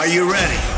Are you ready?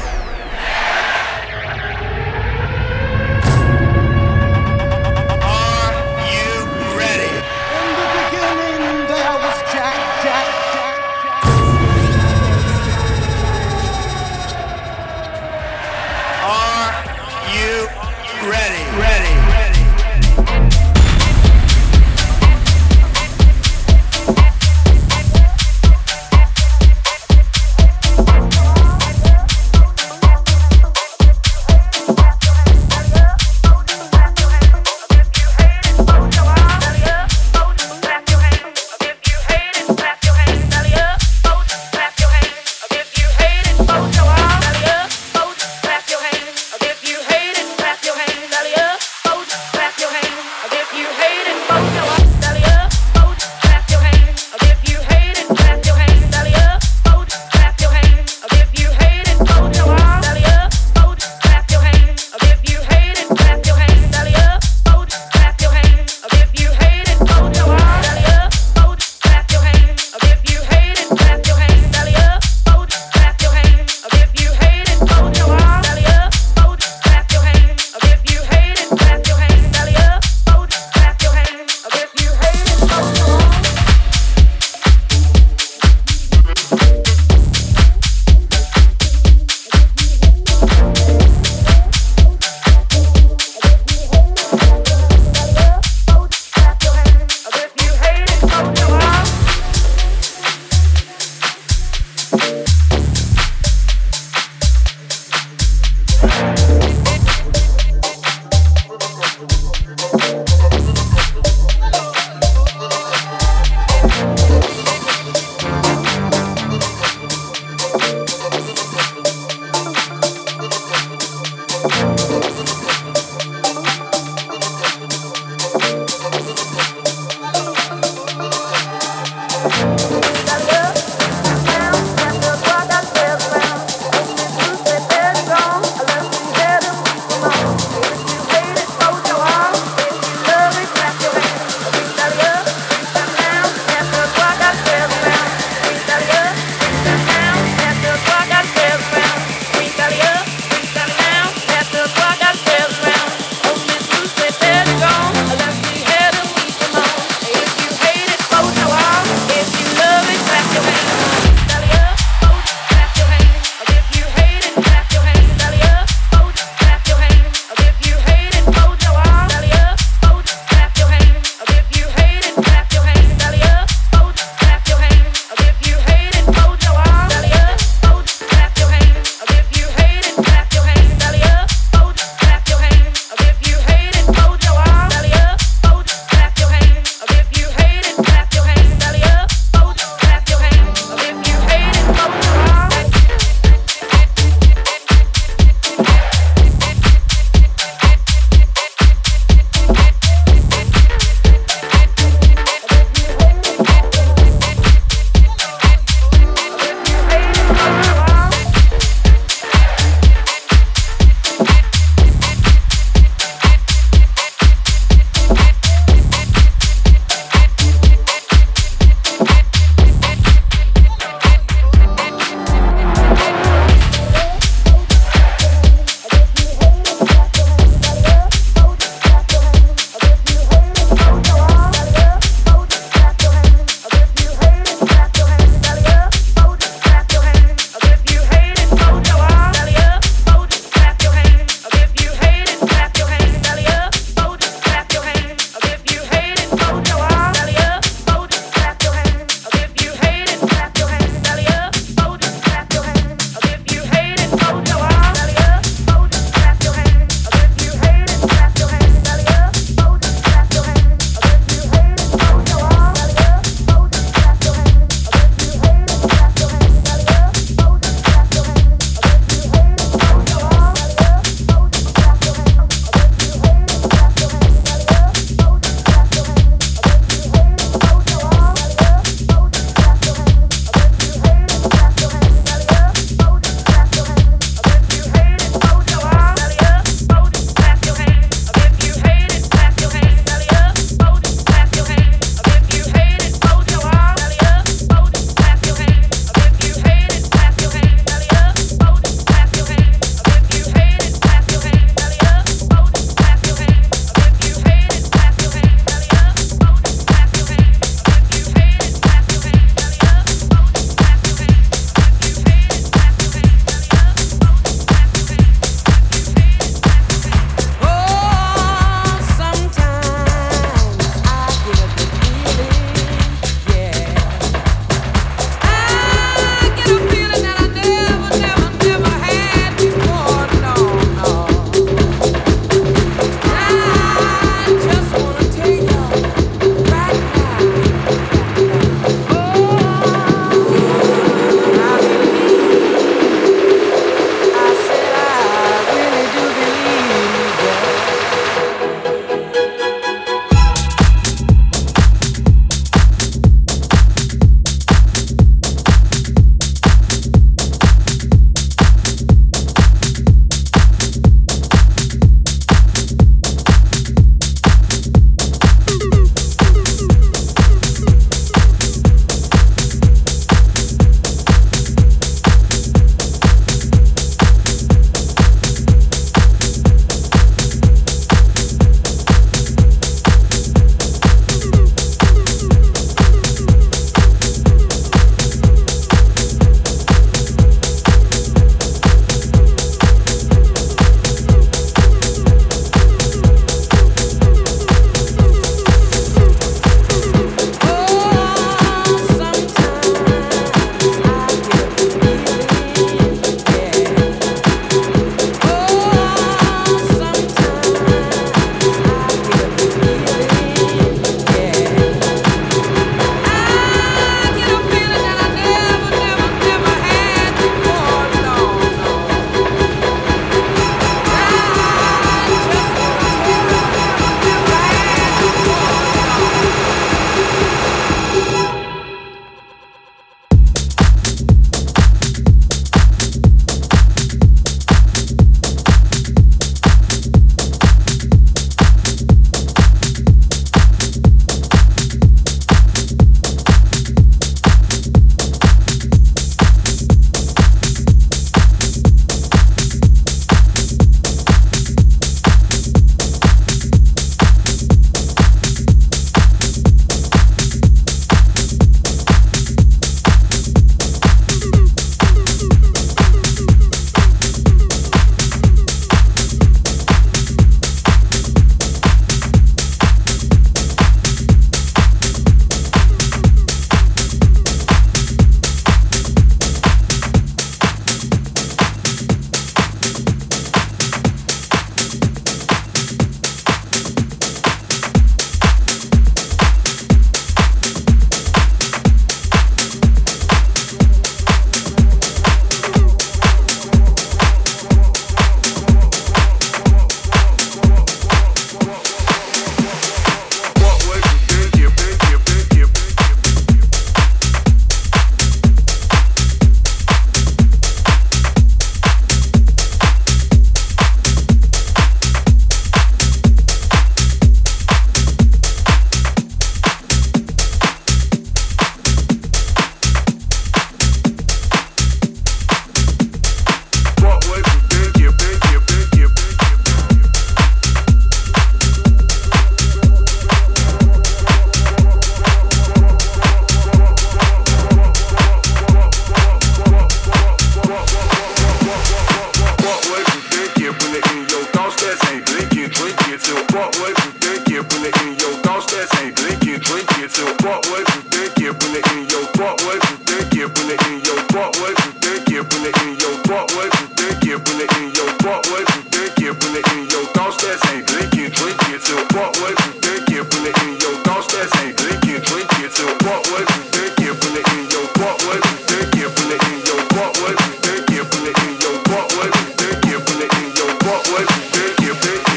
your bitch.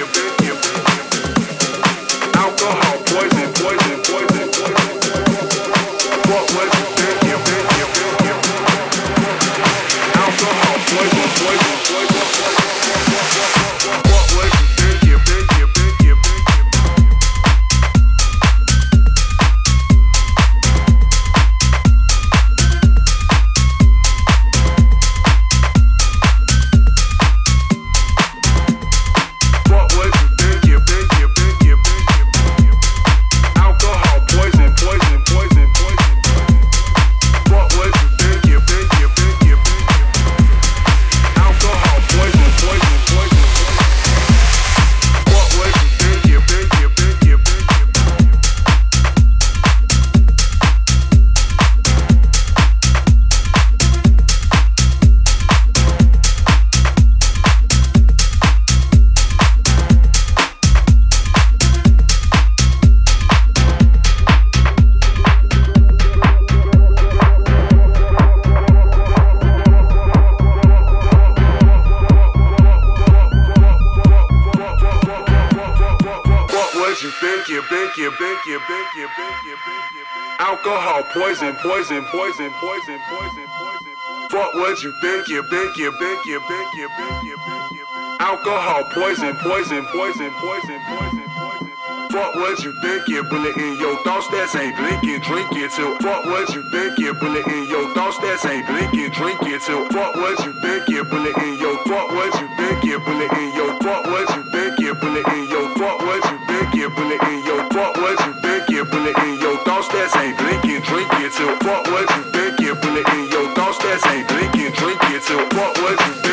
poison, poison, poison, poison, poison. Fuck what you thinking, bullet in your thoughts, that's ain't blinking, drink till. Fuck what you thinking, bullet in your thoughts, that's ain't blinking, drink till. Fuck what you thinking, bullet in your fuck what you thinking, bullet in your fuck what you thinking, bullet in your fuck what you thinking, bullet in your fuck what you thinking, bullet in your thoughts, that's ain't blinking, drink till. Fuck what you thinking, bullet in your thoughts, that's ain't blinking, drink till. Fuck what you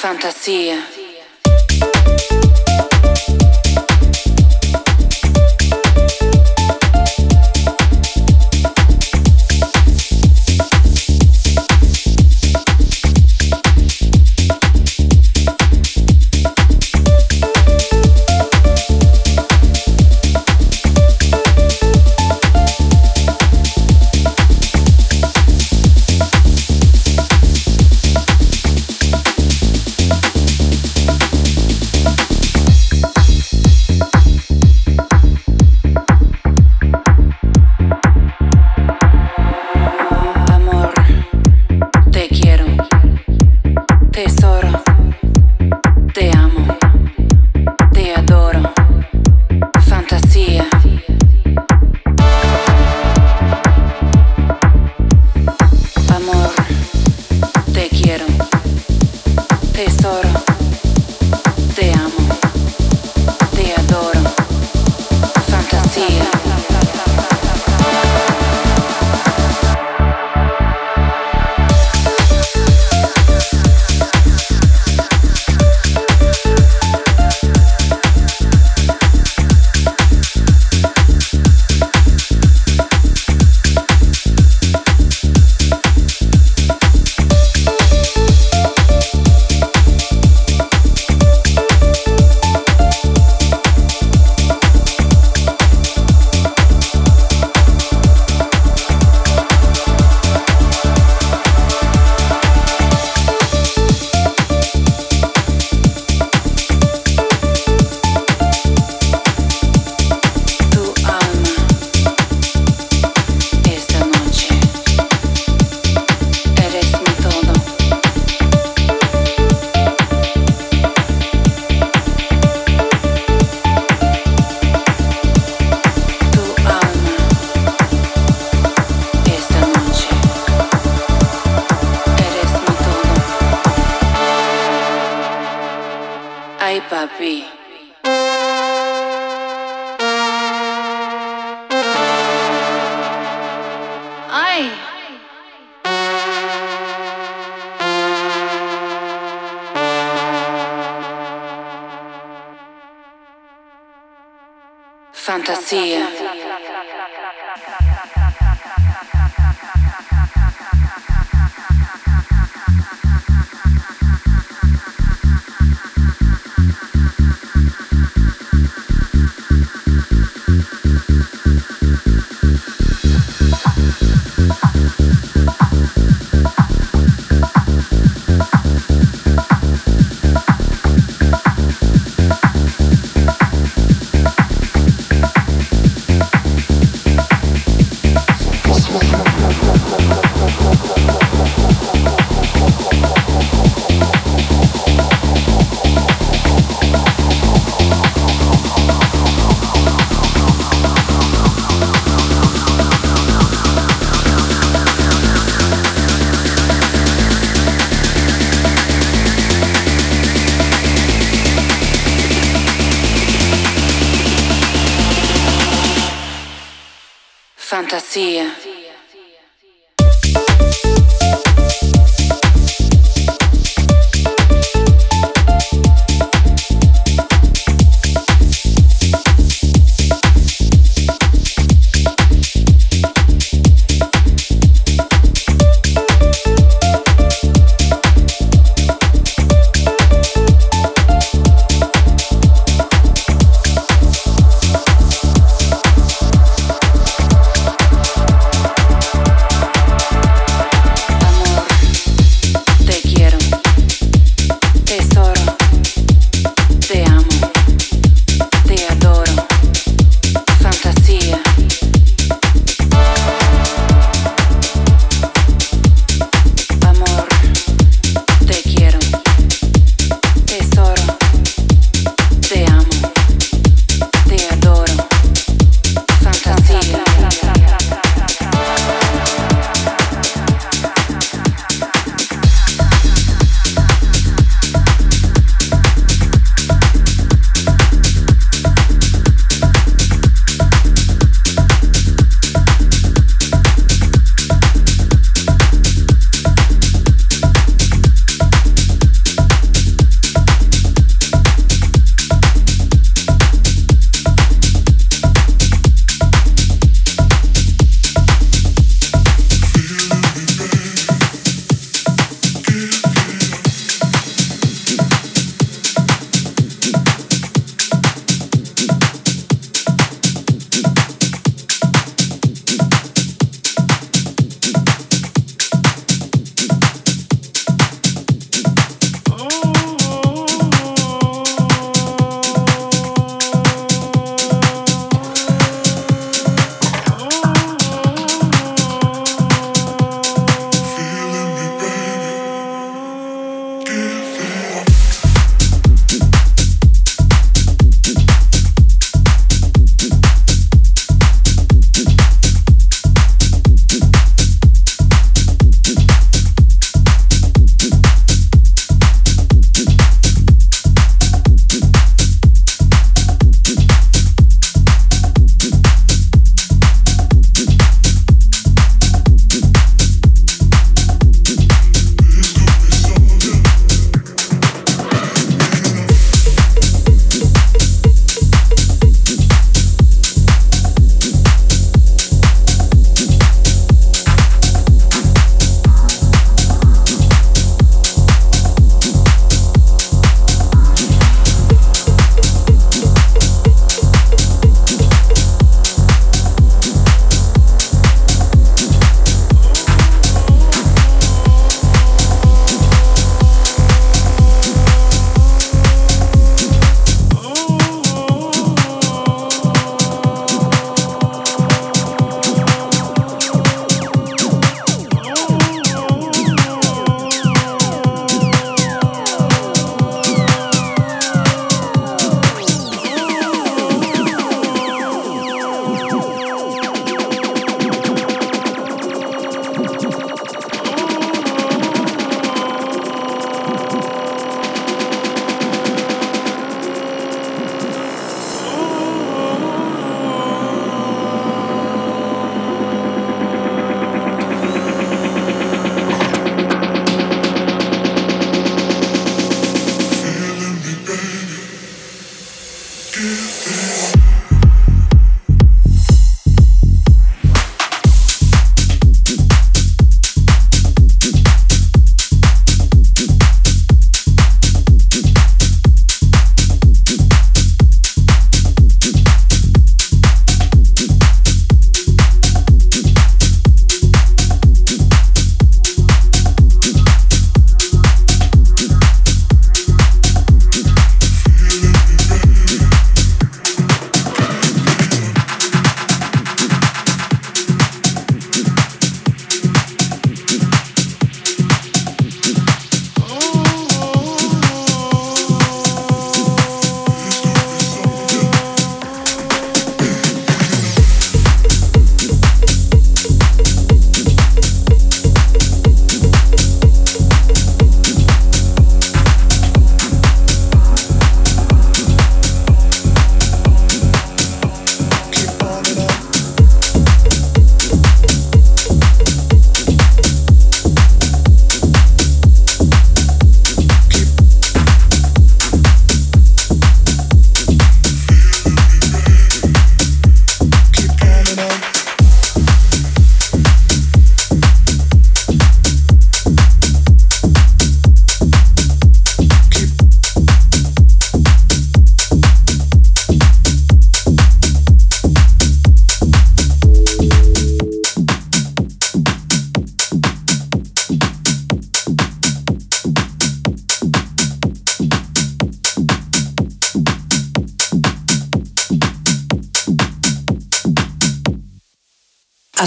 Fantasia.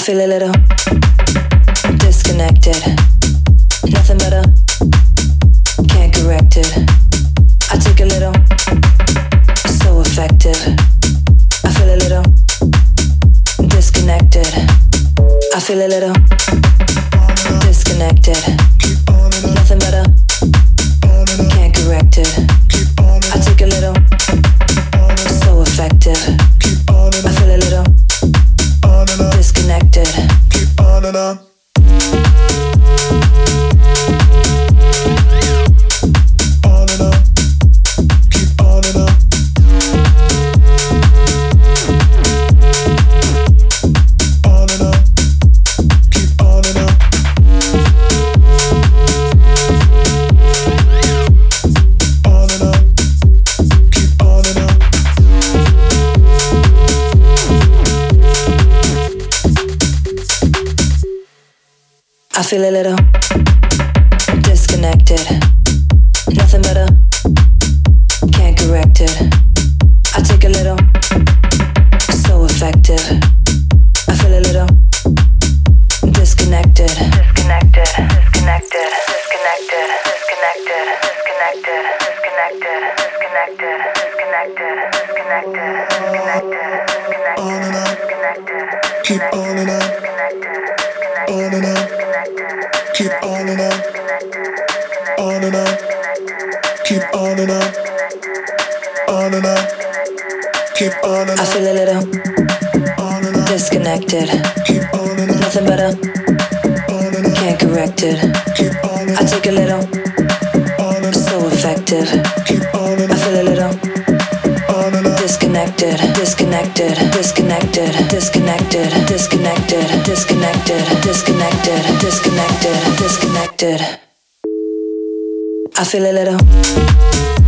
feel a little disconnected. Nothing better. Can't correct it. I took a little. So effective. I feel a little disconnected. I feel a little. I feel a little.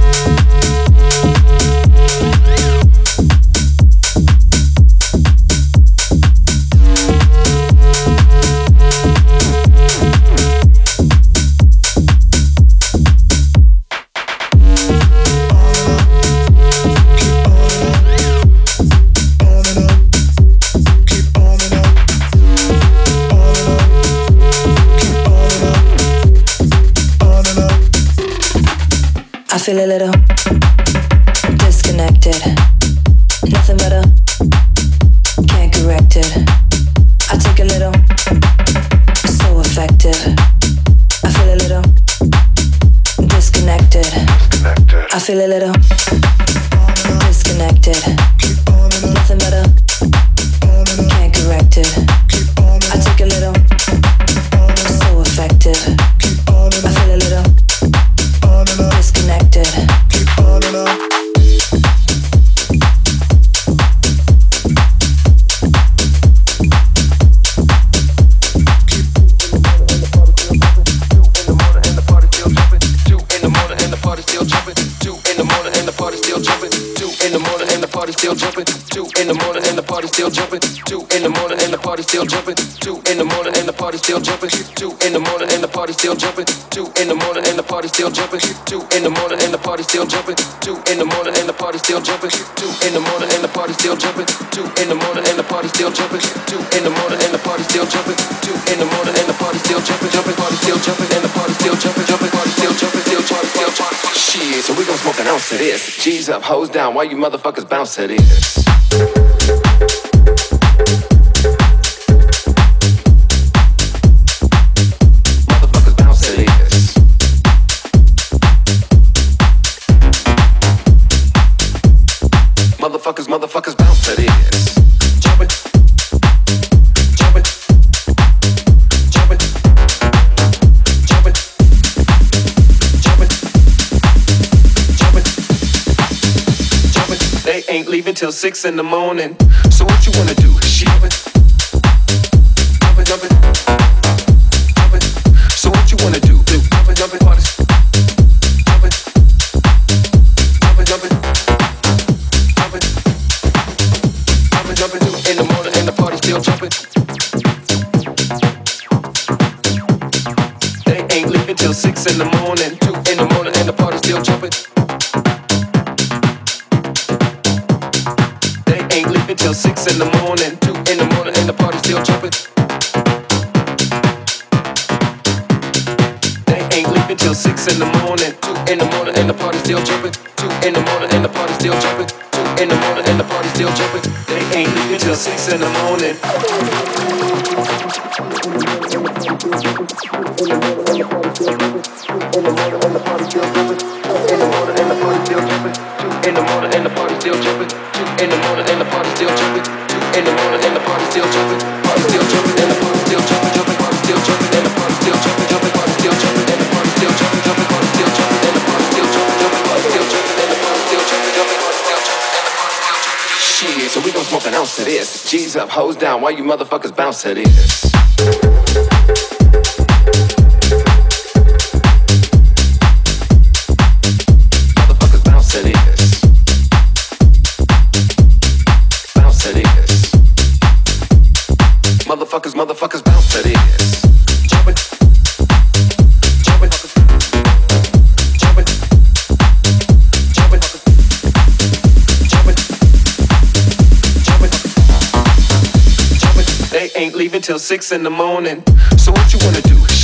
I feel a little. hoes down. Why you motherfuckers bounce at it? six in the morning. So what you wanna do? She why you motherfuckers bounce at it. till six in the morning. So what you wanna do?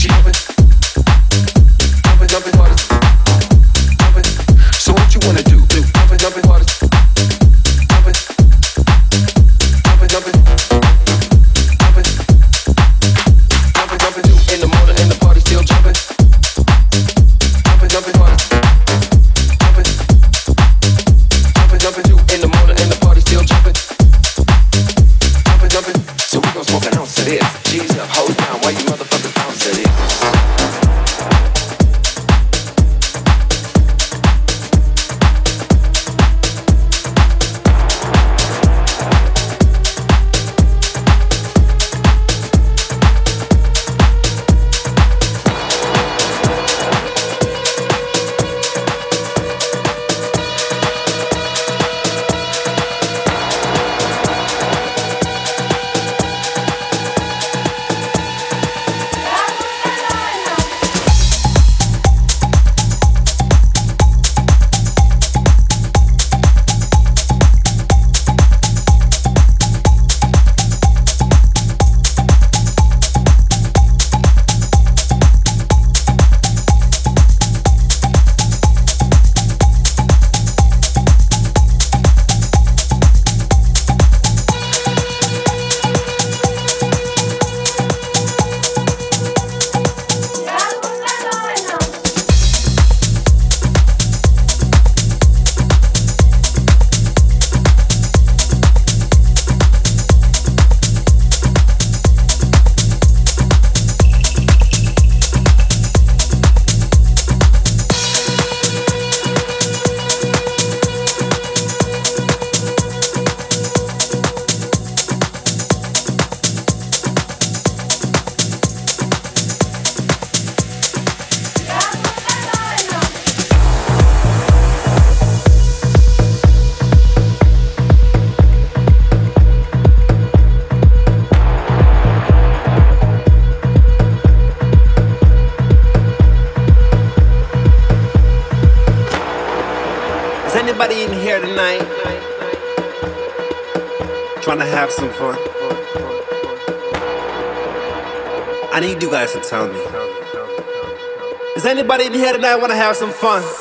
have some fun.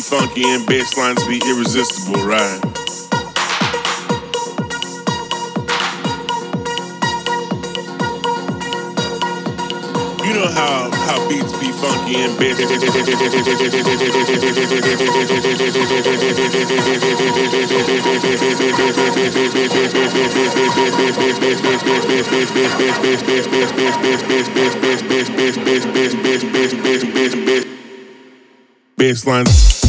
Be funky and bass lines be irresistible, right? You know how how beats be funky and bass. Baseline.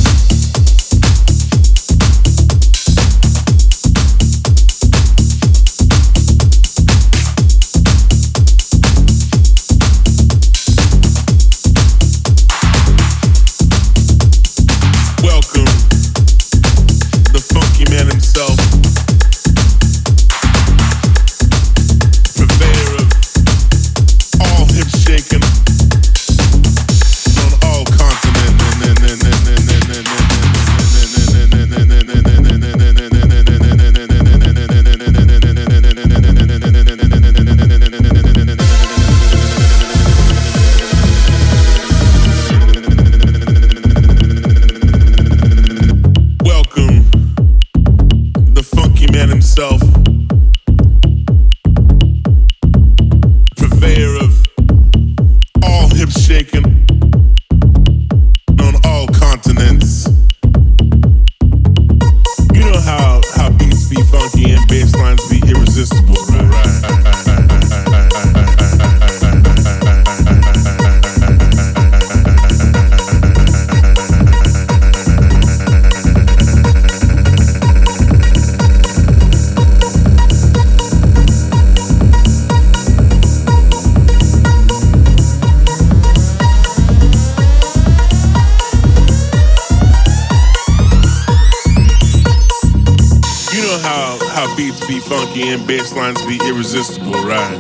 Beats be funky and bass lines be irresistible, right?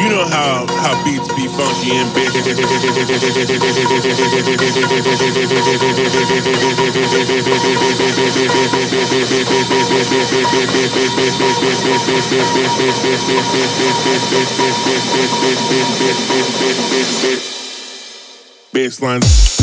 You know how how beats be funky and bass lines.